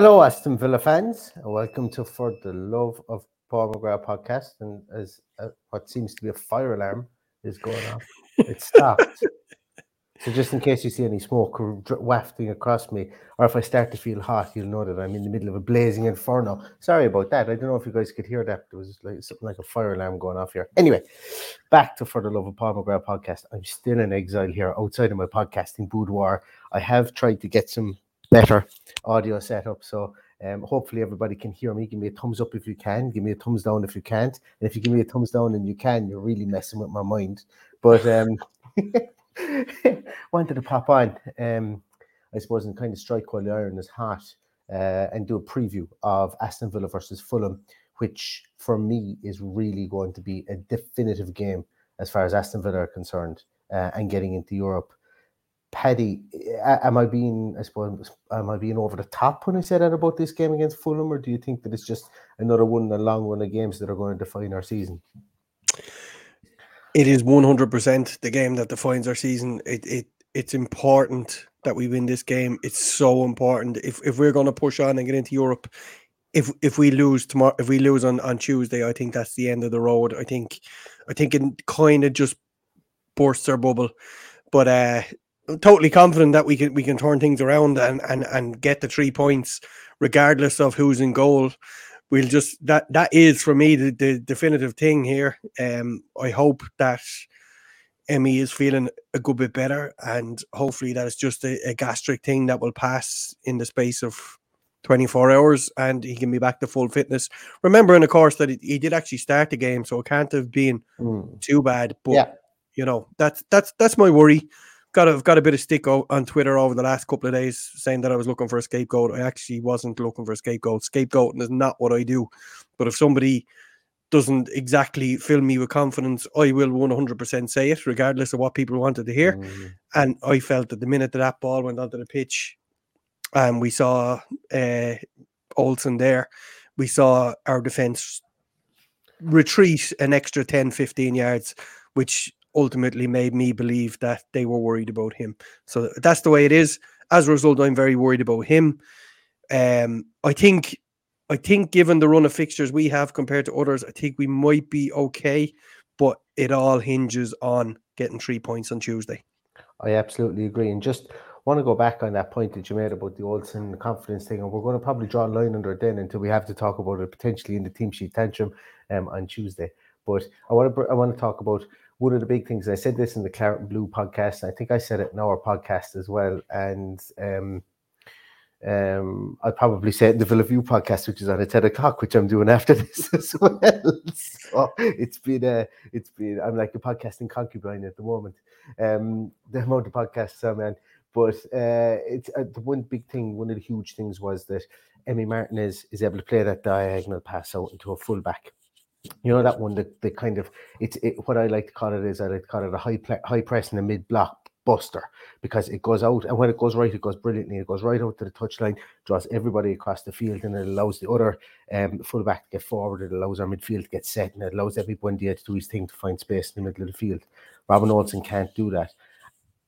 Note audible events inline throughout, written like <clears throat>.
Hello, Aston Villa fans, and welcome to For the Love of Paul McGrath podcast. And as uh, what seems to be a fire alarm is going off, it stopped. <laughs> so, just in case you see any smoke wafting across me, or if I start to feel hot, you'll know that I'm in the middle of a blazing inferno. Sorry about that. I don't know if you guys could hear that. There was like something like a fire alarm going off here. Anyway, back to For the Love of Paul McGrath podcast. I'm still in exile here outside of my podcasting boudoir. I have tried to get some better audio setup. So um, hopefully everybody can hear me. Give me a thumbs up if you can. Give me a thumbs down if you can't. And if you give me a thumbs down and you can, you're really messing with my mind. But um, <laughs> wanted to pop on, um, I suppose, and kind of strike while the iron is hot uh, and do a preview of Aston Villa versus Fulham, which for me is really going to be a definitive game as far as Aston Villa are concerned uh, and getting into Europe. Paddy, am I being, I suppose, am I being over the top when I say that about this game against Fulham, or do you think that it's just another one in a long run of games that are going to define our season? It is one hundred percent the game that defines our season. It it it's important that we win this game. It's so important. If if we're going to push on and get into Europe, if if we lose tomorrow, if we lose on on Tuesday, I think that's the end of the road. I think I think it kind of just bursts our bubble. But uh totally confident that we can we can turn things around and and and get the three points regardless of who's in goal we'll just that that is for me the, the definitive thing here um i hope that emi is feeling a good bit better and hopefully that is just a, a gastric thing that will pass in the space of 24 hours and he can be back to full fitness remembering of course that he, did actually start the game so it can't have been mm. too bad but yeah. you know that's that's that's my worry got a, got a bit of stick on Twitter over the last couple of days saying that I was looking for a scapegoat. I actually wasn't looking for a scapegoat. Scapegoating is not what I do. But if somebody doesn't exactly fill me with confidence, I will 100% say it, regardless of what people wanted to hear. Mm. And I felt that the minute that, that ball went onto the pitch, and we saw uh, Olsen there, we saw our defense retreat an extra 10, 15 yards, which ultimately made me believe that they were worried about him. So that's the way it is. As a result, I'm very worried about him. Um, I think, I think, given the run of fixtures we have compared to others, I think we might be okay. But it all hinges on getting three points on Tuesday. I absolutely agree, and just want to go back on that point that you made about the Olsen confidence thing, and we're going to probably draw a line under it then until we have to talk about it potentially in the team sheet tantrum um, on Tuesday. But I want to I want to talk about one of the big things I said this in the Claret and Blue podcast. I think I said it in our podcast as well, and um, um, I'd probably say it in the Villa View podcast, which is on at 10 o'clock, which I'm doing after <laughs> this as well. so it's been a, it's been, I'm like a podcasting concubine at the moment. Um, the amount of podcasts I'm. But uh, it's uh, the one big thing, one of the huge things was that Emi Martinez is able to play that diagonal pass out into a fullback. You know that one, the, the kind of it's it, what I like to call it is I like to call it a high high press in the mid block buster because it goes out and when it goes right, it goes brilliantly. It goes right out to the touchline, draws everybody across the field, and it allows the other um, fullback to get forward. It allows our midfield to get set, and it allows everyone to do his thing to find space in the middle of the field. Robin Olsen can't do that,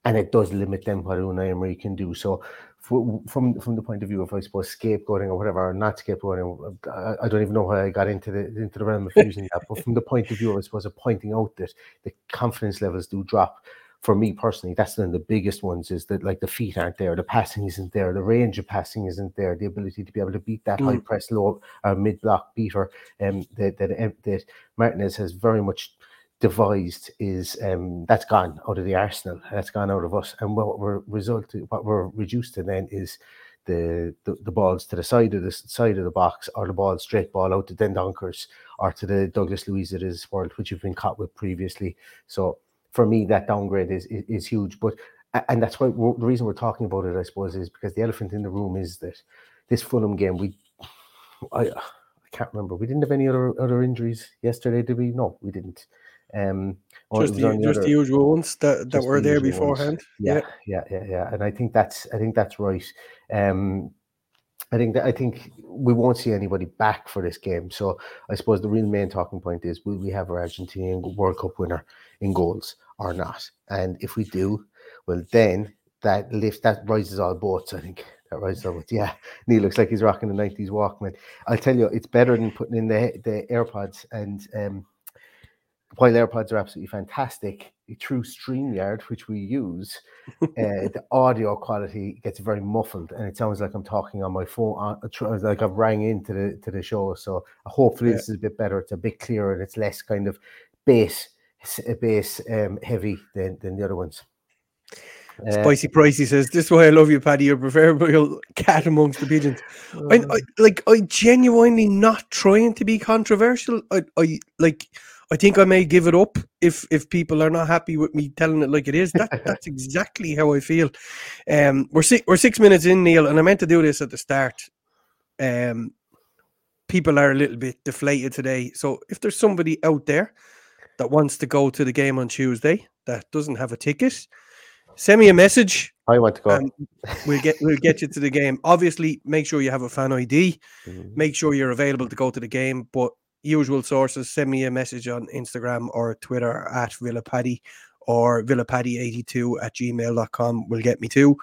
and it does limit them what Unai Emery can do. So. From from the point of view of I suppose scapegoating or whatever, or not scapegoating, I, I don't even know how I got into the into the realm of using that. But from the point of view, of, I suppose, of pointing out that the confidence levels do drop for me personally, that's one of the biggest ones is that like the feet aren't there, the passing isn't there, the range of passing isn't there, the ability to be able to beat that mm. high press low uh, mid block beater um, that, that that Martinez has very much devised is um, that's gone out of the arsenal, that's gone out of us, and what we're result what we're reduced to then is. The, the, the balls to the side of the side of the box or the ball straight ball out to Dendonckers or to the Douglas Luiz it is world which you've been caught with previously. So for me, that downgrade is, is, is huge. But and that's why the reason we're talking about it, I suppose, is because the elephant in the room is that this Fulham game, we, I, I can't remember, we didn't have any other other injuries yesterday, did we? No, we didn't. Um, just the, just other, the usual ones that, that were the there beforehand. Yeah, yeah, yeah, yeah, yeah, and I think that's I think that's right. Um, I think that I think we won't see anybody back for this game. So I suppose the real main talking point is will we have our Argentinian World Cup winner in goals or not? And if we do, well then that lift that rises all boats, I think. That rises all boats. Yeah. <laughs> Neil looks like he's rocking the 90s Walkman. I'll tell you, it's better than putting in the the AirPods and um while AirPods are absolutely fantastic, through StreamYard, which we use, uh, <laughs> the audio quality gets very muffled, and it sounds like I'm talking on my phone, on, like I've rang into the to the show. So hopefully yeah. this is a bit better. It's a bit clearer, and it's less kind of bass bass um, heavy than than the other ones. Uh, Spicy Pricey says, "This is why I love you, Paddy. You're proverbial cat amongst the pigeons." I, I uh. like. I genuinely not trying to be controversial. I, I like. I think I may give it up if if people are not happy with me telling it like it is. That <laughs> that's exactly how I feel. Um, we're six we're six minutes in, Neil, and I meant to do this at the start. Um, people are a little bit deflated today. So if there's somebody out there that wants to go to the game on Tuesday that doesn't have a ticket, send me a message. I want to go. we'll get we'll get you to the game. Obviously, make sure you have a fan ID. Mm-hmm. Make sure you're available to go to the game. But usual sources, send me a message on Instagram or Twitter at VillaPaddy or villapaddy82 at gmail.com will get me too.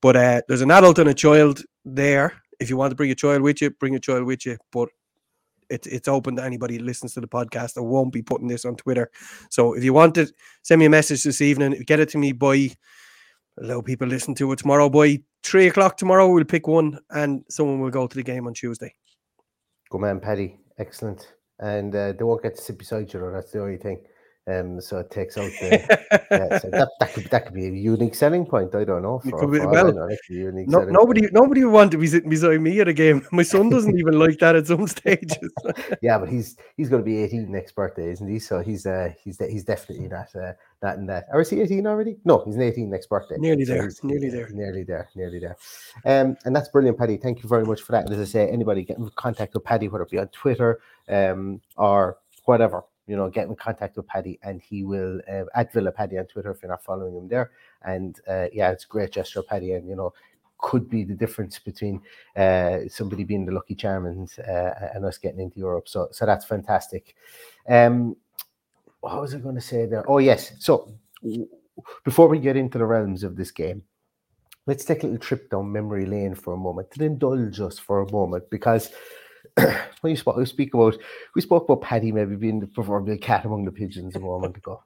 But uh, there's an adult and a child there. If you want to bring a child with you, bring a child with you. But it's it's open to anybody listens to the podcast. I won't be putting this on Twitter. So if you want it, send me a message this evening. Get it to me by allow people listen to it tomorrow by three o'clock tomorrow. We'll pick one and someone will go to the game on Tuesday. Good man, Paddy. Excellent and uh, they won't get to sit beside you. That's the only thing. Um, so it takes out the <laughs> yeah, so that, that could that could be a unique selling point. I don't know. For, be, well, know, no, nobody point. nobody would want to be sitting beside me at a game. <laughs> My son doesn't <laughs> even like that at some stages. yeah, but he's he's going to be 18 next birthday, isn't he? So he's uh he's he's definitely not uh, that and that. Or is he 18 already? No, he's an 18 next birthday. Nearly so there. Nearly there. Nearly there. Nearly there. Um, and that's brilliant, Paddy. Thank you very much for that. And as I say, anybody get in contact with Paddy, whether it be on Twitter, um, or whatever you know, get in contact with Paddy and he will uh, at Villa Paddy on Twitter if you're not following him there. And uh, yeah, it's great gesture, Paddy, and you know, could be the difference between uh, somebody being the lucky charm and, uh, and us getting into Europe. So, so that's fantastic. Um, what was I going to say there? Oh yes. So before we get into the realms of this game, let's take a little trip down memory lane for a moment to indulge us for a moment because <clears throat> you spoke, we speak about we spoke about Paddy maybe being the proverbial cat among the pigeons a moment ago.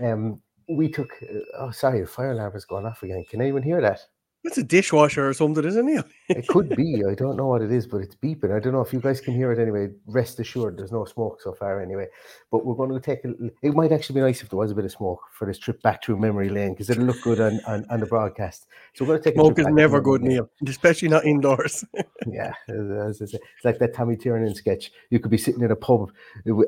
Um, we took. Uh, oh, sorry, the fire alarm has gone off again. Can anyone hear that? It's a dishwasher or something, isn't it? <laughs> it could be. I don't know what it is, but it's beeping. I don't know if you guys can hear it anyway. Rest assured, there's no smoke so far anyway. But we're going to take a, it. Might actually be nice if there was a bit of smoke for this trip back through memory lane because it'll look good on, on, on, the broadcast. So we're going to take smoke is never good, Neil, especially not indoors. <laughs> yeah, as, as it's like that Tommy Tiernan sketch. You could be sitting in a pub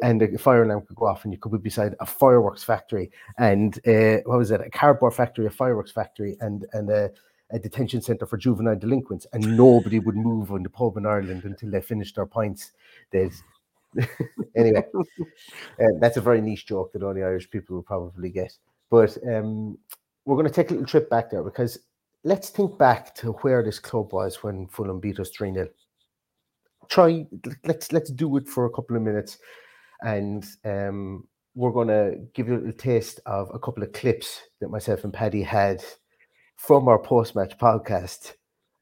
and a fire alarm could go off, and you could be beside a fireworks factory and uh, what was it? A cardboard factory, a fireworks factory, and and a a detention centre for juvenile delinquents, and nobody would move on the pub in Ireland until they finished their pints. There's <laughs> anyway, uh, that's a very niche joke that only Irish people will probably get. But um, we're going to take a little trip back there because let's think back to where this club was when Fulham beat us 3 0. Try, let's let's do it for a couple of minutes, and um, we're going to give you a little taste of a couple of clips that myself and Paddy had from our post match podcast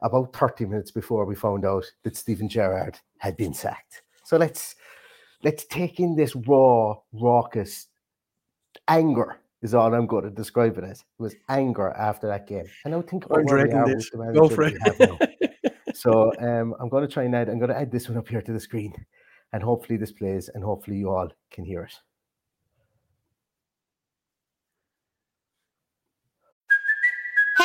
about 30 minutes before we found out that Steven Gerrard had been sacked. So let's let's take in this raw, raucous anger is all I'm going to describe it as. It was anger after that game. And I think about where we are with the Go for it. <laughs> so um, I'm going to try and add, I'm going to add this one up here to the screen and hopefully this plays and hopefully you all can hear it. Hey,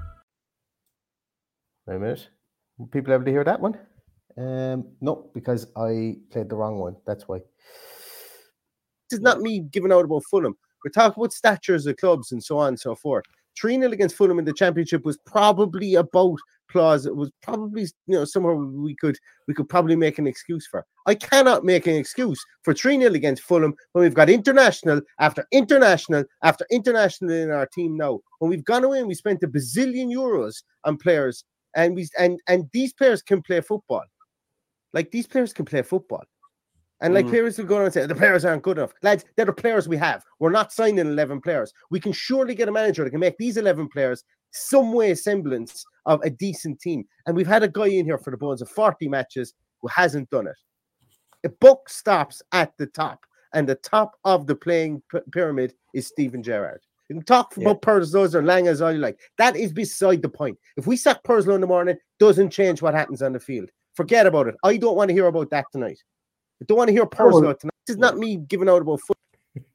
Wait a minute. People able to hear that one? Um, no, because I played the wrong one. That's why. This is not me giving out about Fulham. We're talking about statures of clubs and so on and so forth. 3 0 against Fulham in the championship was probably about clause. It was probably you know somewhere we could we could probably make an excuse for. I cannot make an excuse for 3 0 against Fulham when we've got international after international after international in our team now. When we've gone away and we spent a bazillion euros on players and we and and these players can play football. Like these players can play football. And like mm. players will go on and say the players aren't good enough. Lads, they're the players we have. We're not signing 11 players. We can surely get a manager that can make these 11 players some way semblance of a decent team. And we've had a guy in here for the bones of 40 matches who hasn't done it. The book stops at the top, and the top of the playing p- pyramid is Steven Gerrard. You can talk yeah. about Purslow or Lang as all you like. That is beside the point. If we sack Purslow in the morning, doesn't change what happens on the field. Forget about it. I don't want to hear about that tonight. I don't want to hear Purslow tonight. This is not me giving out about foot. <laughs>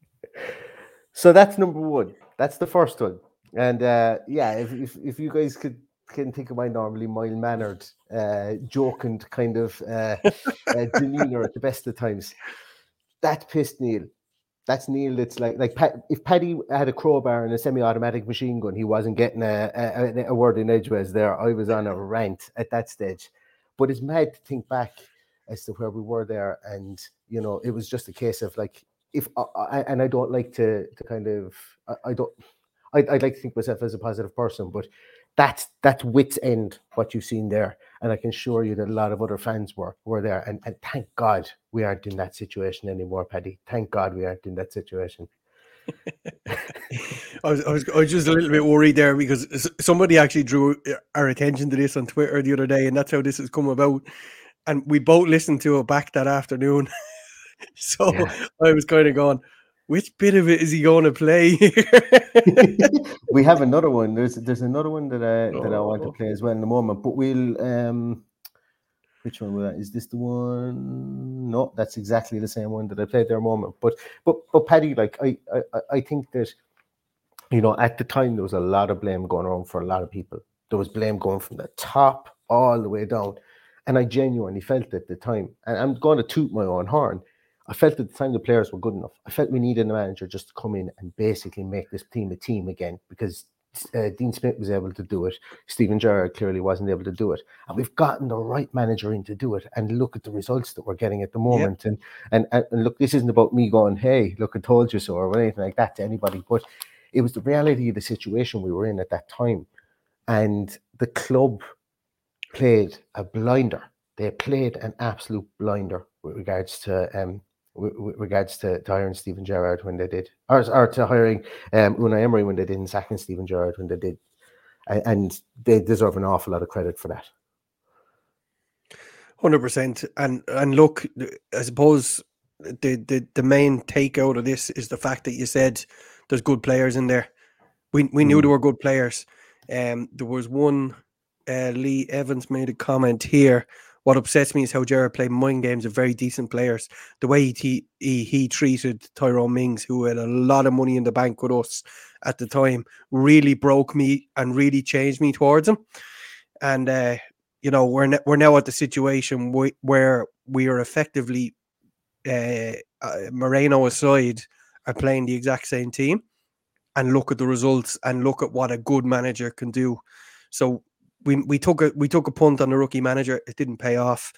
so that's number one. That's the first one. And uh, yeah, if, if, if you guys could can think of my normally mild mannered, uh, jokant kind of uh, <laughs> uh, demeanor at the best of times, that pissed Neil that's Neil. It's like like if Paddy had a crowbar and a semi-automatic machine gun, he wasn't getting a, a, a word in edgeways there. I was on a rant at that stage, but it's mad to think back as to where we were there, and you know, it was just a case of like if I, and I don't like to to kind of I, I don't I, I'd like to think myself as a positive person, but that's that's wits end what you've seen there and i can assure you that a lot of other fans were were there and, and thank god we aren't in that situation anymore paddy thank god we aren't in that situation <laughs> I, was, I was I was just a little bit worried there because somebody actually drew our attention to this on Twitter the other day, and that's how this has come about. And we both listened to it back that afternoon. <laughs> so yeah. I was kind of going, which bit of it is he going to play? <laughs> we have another one. There's there's another one that I that I want to oh. play as well in the moment. But we'll um, which one will that? Is this the one? No, that's exactly the same one that I played there a moment. But but but Paddy, like I I I think that you know at the time there was a lot of blame going around for a lot of people. There was blame going from the top all the way down, and I genuinely felt at the time. And I'm going to toot my own horn I felt at the time the players were good enough. I felt we needed a manager just to come in and basically make this team a team again because uh, Dean Smith was able to do it. Steven Gerrard clearly wasn't able to do it, and we've gotten the right manager in to do it. And look at the results that we're getting at the moment. Yep. And, and and look, this isn't about me going, "Hey, look, I told you so," or anything like that to anybody. But it was the reality of the situation we were in at that time, and the club played a blinder. They played an absolute blinder with regards to um, with, regards to, to, hiring Steven Gerrard when they did, or, or to hiring um, Unai Emery when they did, and sacking Steven Gerrard when they did, and they deserve an awful lot of credit for that. Hundred percent, and and look, I suppose the, the the main take out of this is the fact that you said there's good players in there. We we knew there mm. were good players. Um, there was one. Uh, Lee Evans made a comment here what upsets me is how Gerrard played mind games of very decent players. The way he, he he treated Tyrone Mings, who had a lot of money in the bank with us at the time, really broke me and really changed me towards him. And uh, you know, we're ne- we're now at the situation w- where we are effectively uh, uh, Moreno aside are playing the exact same team, and look at the results and look at what a good manager can do. So we we took a we took a punt on the rookie manager. It didn't pay off.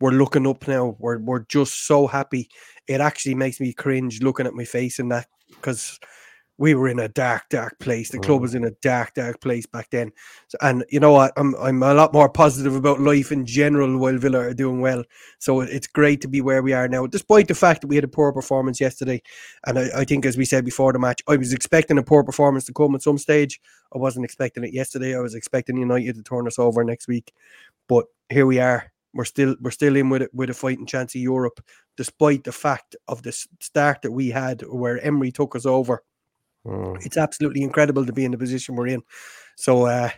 We're looking up now. We're we're just so happy. It actually makes me cringe looking at my face in that because we were in a dark, dark place. The club was mm. in a dark, dark place back then. So, and you know what? I'm I'm a lot more positive about life in general while Villa are doing well. So it's great to be where we are now, despite the fact that we had a poor performance yesterday. And I, I think, as we said before the match, I was expecting a poor performance to come at some stage. I wasn't expecting it yesterday. I was expecting United to turn us over next week, but here we are. We're still we're still in with it with a fighting chance of Europe, despite the fact of the start that we had, where Emery took us over Mm. It's absolutely incredible to be in the position we're in. So uh,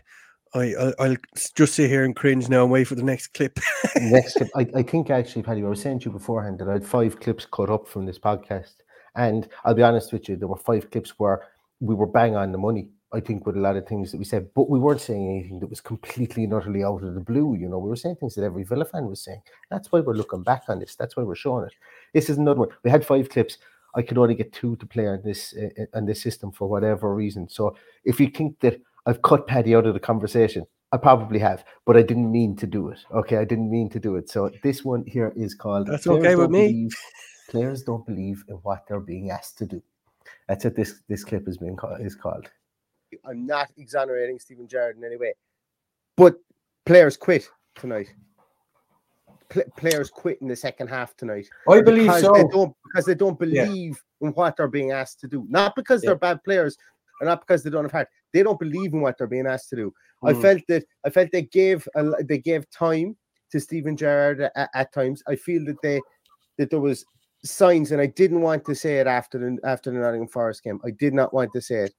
I, I will just sit here and cringe now and wait for the next clip. next clip, I, I think actually, Paddy, I was saying to you beforehand that I had five clips cut up from this podcast, and I'll be honest with you, there were five clips where we were bang on the money. I think with a lot of things that we said, but we weren't saying anything that was completely and utterly out of the blue. You know, we were saying things that every Villa fan was saying. That's why we're looking back on this. That's why we're showing it. This is another one. We had five clips. I could only get two to play on this uh, on this system for whatever reason. So if you think that I've cut Paddy out of the conversation, I probably have, but I didn't mean to do it. Okay, I didn't mean to do it. So this one here is called. That's okay with me. Believe, players don't believe in what they're being asked to do. That's what this this clip is being called, is called. I'm not exonerating Steven Gerrard in any way, but players quit tonight pl- players quit in the second half tonight. I believe so. They don't, because they don't believe yeah. in what they're being asked to do. Not because they're bad players, and not because they don't have heart. They don't believe in what they're being asked to do. Mm. I felt that I felt they gave a, they gave time to Steven Gerrard at, at, times. I feel that they that there was signs, and I didn't want to say it after the after the Nottingham Forest game. I did not want to say it.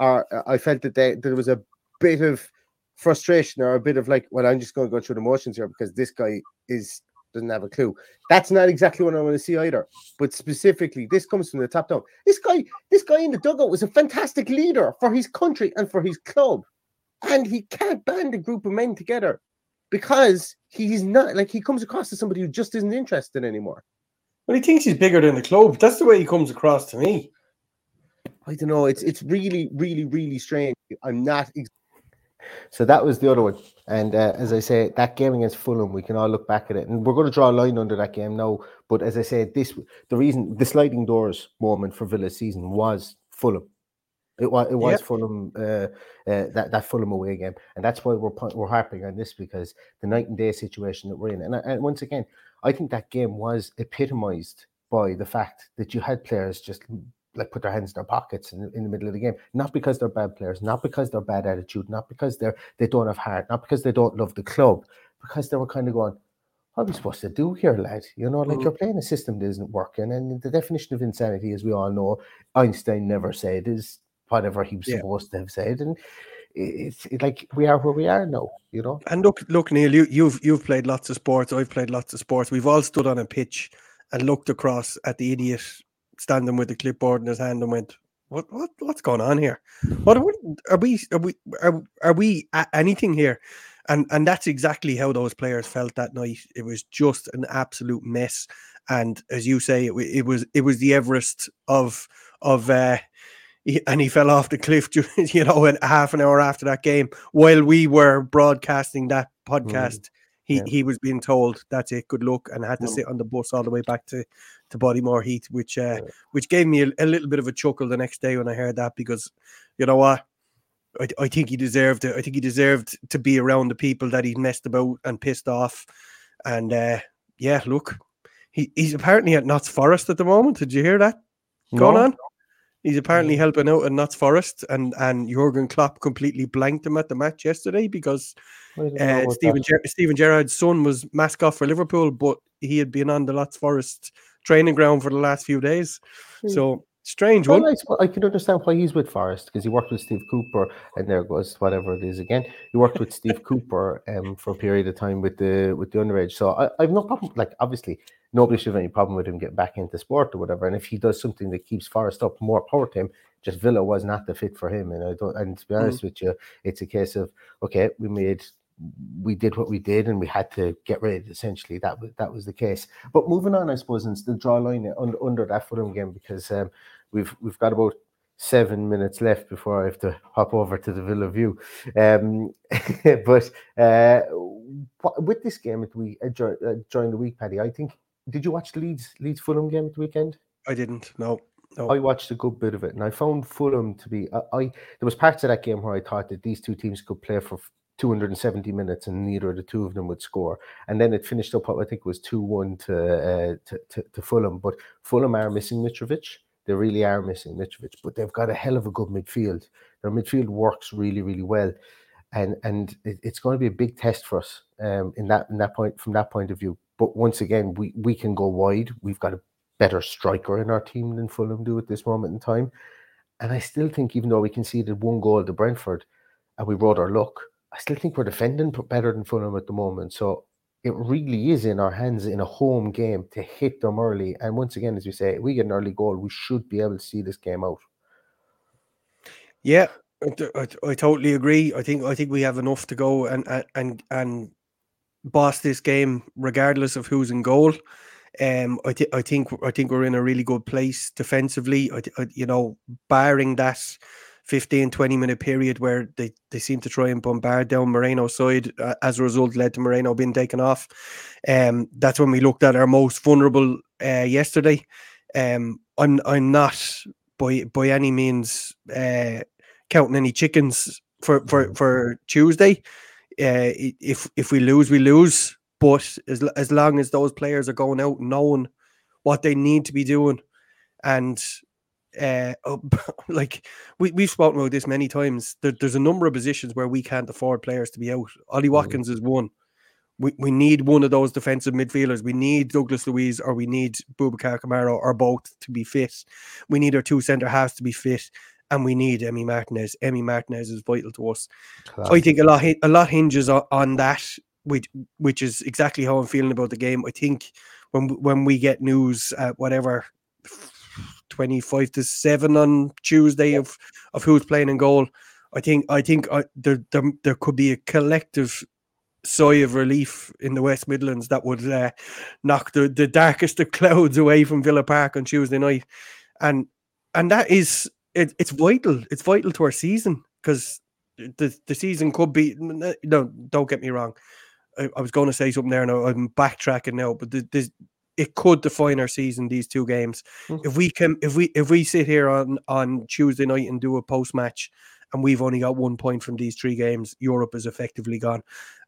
Or I felt that they, there was a bit of frustration or a bit of like, well, I'm just going to go through the motions here because this guy is doesn't have a clue. That's not exactly what I want to see either. But specifically, this comes from the top down. This guy, this guy in the dugout was a fantastic leader for his country and for his club, and he can't band a group of men together because he's not like he comes across as somebody who just isn't interested anymore. Well, he thinks he's bigger than the club. That's the way he comes across to me. I don't know. It's it's really, really, really strange. I'm not. Ex- so that was the other one. And uh, as I say, that game against Fulham, we can all look back at it, and we're going to draw a line under that game now. But as I said, this the reason the sliding doors moment for Villa season was Fulham. It was it was yep. Fulham uh, uh, that that Fulham away game, and that's why we're we're harping on this because the night and day situation that we're in, and, and once again, I think that game was epitomised by the fact that you had players just like put their hands in their pockets in, in the middle of the game. Not because they're bad players, not because they're bad attitude, not because they're they don't have heart, not because they don't love the club, because they were kind of going, what are we supposed to do here, lad? You know, like mm. you're playing a system that isn't working. And the definition of insanity, as we all know, Einstein never said, is whatever he was yeah. supposed to have said. And it's it, like we are where we are now, you know. And look, look, Neil, you, you've you've played lots of sports. I've played lots of sports. We've all stood on a pitch and looked across at the idiot standing with the clipboard in his hand and went, "What? What? What's going on here? What are we? Are we? Are we? Are, are we anything here?" And and that's exactly how those players felt that night. It was just an absolute mess. And as you say, it, it was it was the Everest of of. uh and he fell off the cliff, <laughs> you know, in half an hour after that game, while we were broadcasting that mm. podcast. Mm he yeah. he was being told that's it, good luck, and had to sit on the bus all the way back to to Bodymoor Heath, which uh, yeah. which gave me a, a, little bit of a chuckle the next day when I heard that because you know what, I, I think he deserved it. I think he deserved to be around the people that he messed about and pissed off. And uh, yeah, look, he, he's apparently at Notts Forest at the moment. Did you hear that going on? He's apparently helping out at Notts Forest, and and Jurgen Klopp completely blanked him at the match yesterday because I don't know uh, Steven. Ger- Steven Gerrard's son was mascot for Liverpool, but he had been on the Notts Forest training ground for the last few days. So strange Well, one. I, I can understand why he's with Forest because he worked with Steve Cooper, and there goes whatever it is again. He worked with Steve <laughs> Cooper um, for a period of time with the with the underage. So I, I've no problem. Like obviously, nobody should have any problem with him getting back into sport or whatever. And if he does something that keeps Forest up, more power to him. Just Villa was not the fit for him, and I don't. And to be honest with you, it's a case of okay, we made. We did what we did, and we had to get rid. Essentially, that was that was the case. But moving on, I suppose, and still draw a line under, under that Fulham game because um, we've we've got about seven minutes left before I have to hop over to the Villa View. Um, <laughs> but uh, with this game at we uh, during the week, Paddy, I think did you watch the Leeds Leeds Fulham game at the weekend? I didn't. No. No. I watched a good bit of it, and I found Fulham to be. I, I there was parts of that game where I thought that these two teams could play for 270 minutes, and neither of the two of them would score. And then it finished up. I think it was two one to, uh, to to to Fulham. But Fulham are missing Mitrovic. They really are missing Mitrovic, but they've got a hell of a good midfield. Their midfield works really, really well, and and it, it's going to be a big test for us um, in that in that point from that point of view. But once again, we we can go wide. We've got a better striker in our team than Fulham do at this moment in time. And I still think, even though we conceded one goal to Brentford and we brought our luck, I still think we're defending better than Fulham at the moment. So it really is in our hands in a home game to hit them early. And once again, as we say, we get an early goal, we should be able to see this game out. Yeah, I totally agree. I think I think we have enough to go and and and, boss this game regardless of who's in goal. Um, I think I think I think we're in a really good place defensively. I, I you know, barring that 15 20 minute period where they, they seem to try and bombard down Moreno's side uh, as a result led to Moreno being taken off. Um, that's when we looked at our most vulnerable uh, yesterday. Um, I'm I'm not by by any means uh, counting any chickens for for for Tuesday. Uh, if if we lose, we lose. But as as long as those players are going out knowing what they need to be doing, and uh, uh, <laughs> like we we've spoken about this many times, there, there's a number of positions where we can't afford players to be out. Ollie Watkins is one. We, we need one of those defensive midfielders. We need Douglas Luiz or we need Boubacar Kamara or both to be fit. We need our two centre halves to be fit, and we need Emi Martinez. Emi Martinez is vital to us. I think a lot a lot hinges on, on that, which which is exactly how I'm feeling about the game. I think when when we get news at whatever twenty five to seven on Tuesday of of who's playing in goal, I think I think uh, there, there there could be a collective sigh of relief in the West Midlands that would uh, knock the, the darkest of clouds away from Villa Park on Tuesday night, and and that is it, it's vital. It's vital to our season because the the season could be no. Don't get me wrong. I, I was going to say something there, and I- I'm backtracking now. But the, the, it could define our season. These two games. Mm. If we can, if we if we sit here on on Tuesday night and do a post match, and we've only got one point from these three games, Europe is effectively gone.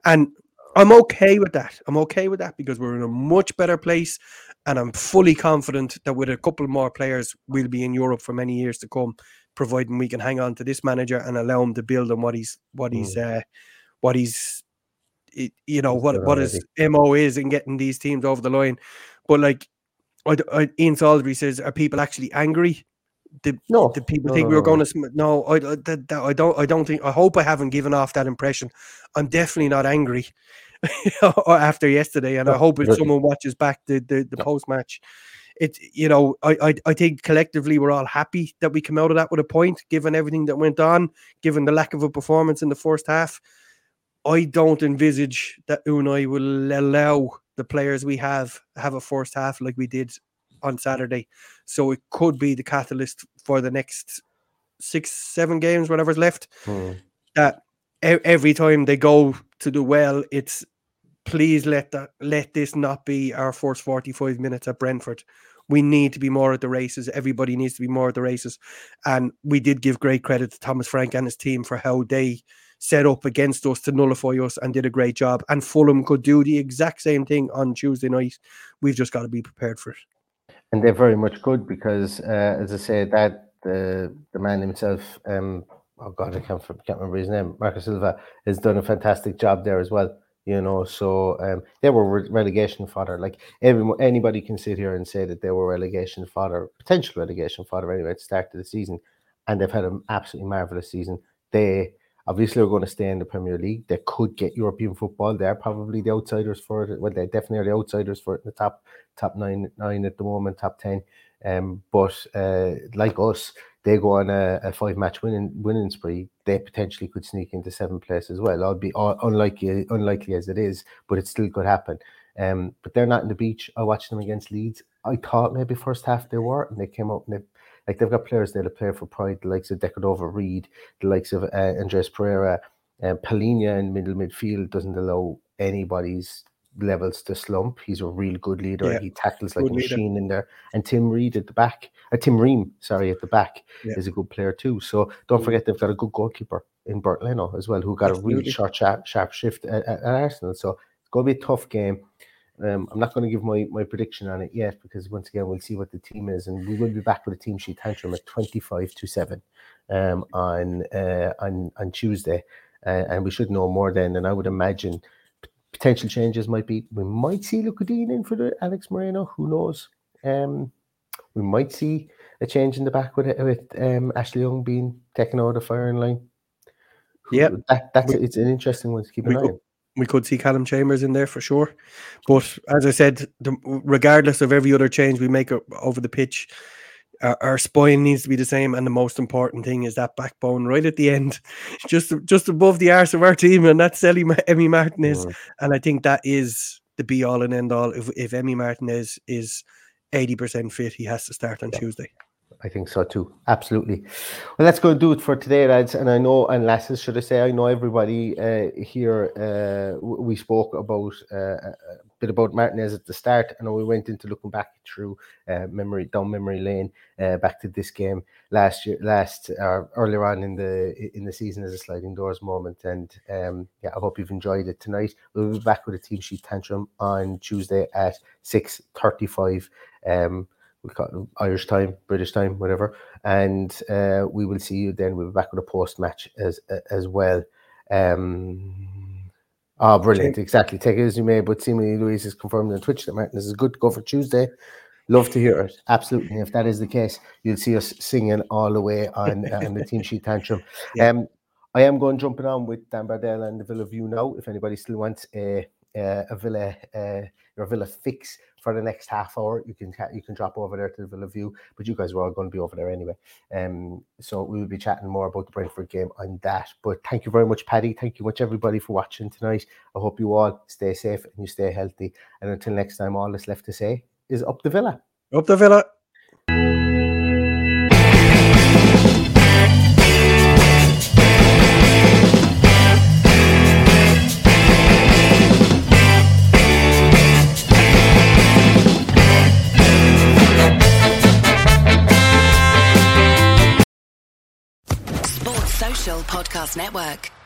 And I'm okay with that. I'm okay with that because we're in a much better place. And I'm fully confident that with a couple more players, we'll be in Europe for many years to come, providing we can hang on to this manager and allow him to build on what he's what he's uh, what he's you know what what his mo is in getting these teams over the line. But like, I, d- I- Ian Salisbury says, are people actually angry? The, No, the people no, think no, we were going to. Sm- no, I, I- that, that, I don't. I don't think. I hope I haven't given off that impression. I'm definitely not angry <laughs> after yesterday, and I hope if no. someone watches back the the, the post match, it you know I, I I think collectively we're all happy that we come out of that with a point, given everything that went on, given the lack of a performance in the first half. I don't envisage that Unai will allow the players we have have a first half like we did on Saturday. So it could be the catalyst for the next six, seven games, whatever's left. Hmm. That every time they go to do well, it's please let that let this not be our first 45 minutes at Brentford we need to be more at the races. Everybody needs to be more at the races. And we did give great credit to Thomas Frank and his team for how they set up against us to nullify us and did a great job. And Fulham could do the exact same thing on Tuesday night. We've just got to be prepared for it. And they're very much good because, uh, as I say, that the the man himself, um, oh God, I can't, can't remember his name, Marco Silva, has done a fantastic job there as well you know. So um, they were re- relegation fodder. Like everyone, anybody can sit here and say that they were relegation fodder, potential relegation fodder anyway at the start of the season, and they've had an absolutely marvelous season. They obviously are going to stay in the Premier League. They could get European football. They're probably the outsiders for it. Well, they definitely are the outsiders for it in the top top nine nine at the moment, top ten. Um, but uh, like us, they go on a, a five match winning winning spree, they potentially could sneak into seventh place as well. I'll be unlikely unlikely as it is, but it still could happen. Um, but they're not in the beach. I watched them against Leeds. I thought maybe first half they were, and they came out and they like they've got players there to play for pride, the likes of De Cordova-Reid, the likes of uh, Andreas Pereira, um, Palhinha in middle midfield doesn't allow anybody's levels to slump. He's a real good leader. Yeah. He tackles like good a machine leader. in there. And Tim Reid at the back, uh, Tim Ream, sorry, at the back yeah. is a good player too. So don't mm. forget they've got a good goalkeeper in Bernd Leno as well, who got Absolutely. a really short, sharp, sharp shift at, at, at Arsenal. So it's going to be a tough game. Um, I'm not going to give my, my prediction on it yet because once again we'll see what the team is, and we will be back with a team sheet tantrum at 25 to seven um, on uh, on on Tuesday, uh, and we should know more then. And I would imagine potential changes might be we might see Lucas Digne in for the Alex Moreno. Who knows? Um, we might see a change in the back with with um, Ashley Young being taken out of the firing line. Yeah, that, that's we, it's an interesting one to keep an eye on. We could see Callum Chambers in there for sure, but as I said, the, regardless of every other change we make over the pitch, our, our, spine needs to be the same, and the most important thing is that backbone right at the end, <laughs> just just above the arse of our team, and that's Ellie, Emi Martinez, mm. and I think that is the be all and end all. If if Emi Martinez is eighty percent fit, he has to start on yeah. Tuesday. I think so too. Absolutely. Well, let's go and do it for today, lads. And I know, and lasses, should I say, I know everybody uh, here. Uh, we spoke about uh, a bit about Martinez at the start. Know we went into looking back through uh, memory down memory lane, uh, back to this game last year, last or earlier on in the in the season as a sliding doors moment. And um, yeah, I hope you've enjoyed it tonight. We'll be back with a team sheet tantrum on Tuesday at six thirty-five. Um, we call Irish time, British time, whatever. And uh, we will see you then. We'll be back with a post match as as well. Um, oh, brilliant! Exactly. Take it as you may, but seemingly Louise is confirmed on Twitch that Martin is good go for Tuesday. Love to hear it. Absolutely. If that is the case, you'll see us singing all the way on, on the team sheet tantrum. <laughs> Yeah. Um, I am going jumping on with Dan Bardell and the Villa View now. If anybody still wants a uh, a Villa uh, your Villa fix for the next half hour. You can you can drop over there to the Villa View, but you guys were all going to be over there anyway. Um, so we will be chatting more about the Brentford game on that. But thank you very much, Paddy. Thank you much everybody for watching tonight. I hope you all stay safe and you stay healthy. And until next time, all that's left to say is up the Villa. Up the Villa. Podcast Network.